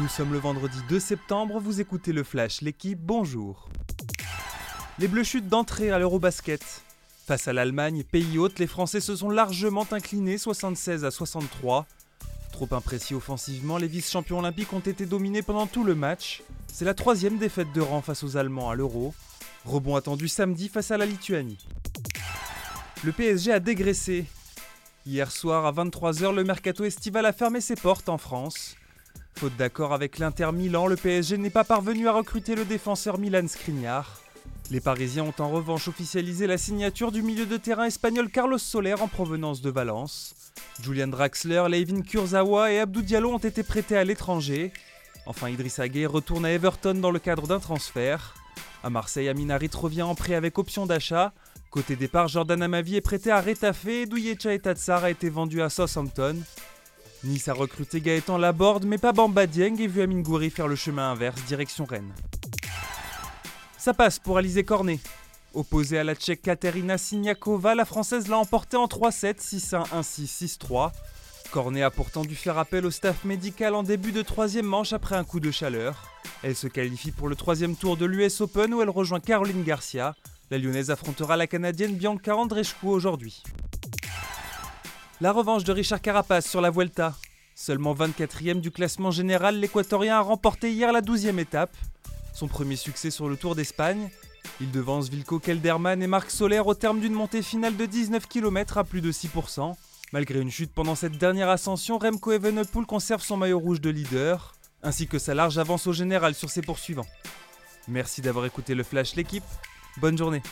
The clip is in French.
Nous sommes le vendredi 2 septembre, vous écoutez le Flash, l'équipe, bonjour. Les Bleus chutent d'entrée à l'Eurobasket. Face à l'Allemagne, pays hôte, les Français se sont largement inclinés 76 à 63. Trop imprécis offensivement, les vice-champions olympiques ont été dominés pendant tout le match. C'est la troisième défaite de rang face aux Allemands à l'Euro. Rebond attendu samedi face à la Lituanie. Le PSG a dégraissé. Hier soir à 23h, le mercato estival a fermé ses portes en France. Faute d'accord avec l'Inter Milan, le PSG n'est pas parvenu à recruter le défenseur Milan Skriniar. Les Parisiens ont en revanche officialisé la signature du milieu de terrain espagnol Carlos Soler en provenance de Valence. Julian Draxler, Levin Kurzawa et Abdou Diallo ont été prêtés à l'étranger. Enfin, Idriss Gueye retourne à Everton dans le cadre d'un transfert. À Marseille, Aminarit revient en prêt avec option d'achat. Côté départ, Jordan Amavi est prêté à Retafe et Douyecha et Tatsar a été vendu à Southampton. Nice a recruté Gaëtan Laborde, mais pas Bamba Dieng et vu Amin Gouiri faire le chemin inverse, direction Rennes. Ça passe pour Alizé Cornet. Opposée à la tchèque Katerina Siniakova, la française l'a emporté en 3-7, 6-1, 1-6, 6-3. Cornet a pourtant dû faire appel au staff médical en début de troisième manche après un coup de chaleur. Elle se qualifie pour le troisième tour de l'US Open où elle rejoint Caroline Garcia. La lyonnaise affrontera la canadienne Bianca Andreescu aujourd'hui. La revanche de Richard Carapace sur la Vuelta. Seulement 24e du classement général, l'équatorien a remporté hier la 12e étape. Son premier succès sur le Tour d'Espagne. Il devance Vilko Kelderman et Marc Soler au terme d'une montée finale de 19 km à plus de 6%. Malgré une chute pendant cette dernière ascension, Remco Evenepoel conserve son maillot rouge de leader, ainsi que sa large avance au général sur ses poursuivants. Merci d'avoir écouté le Flash l'équipe. Bonne journée.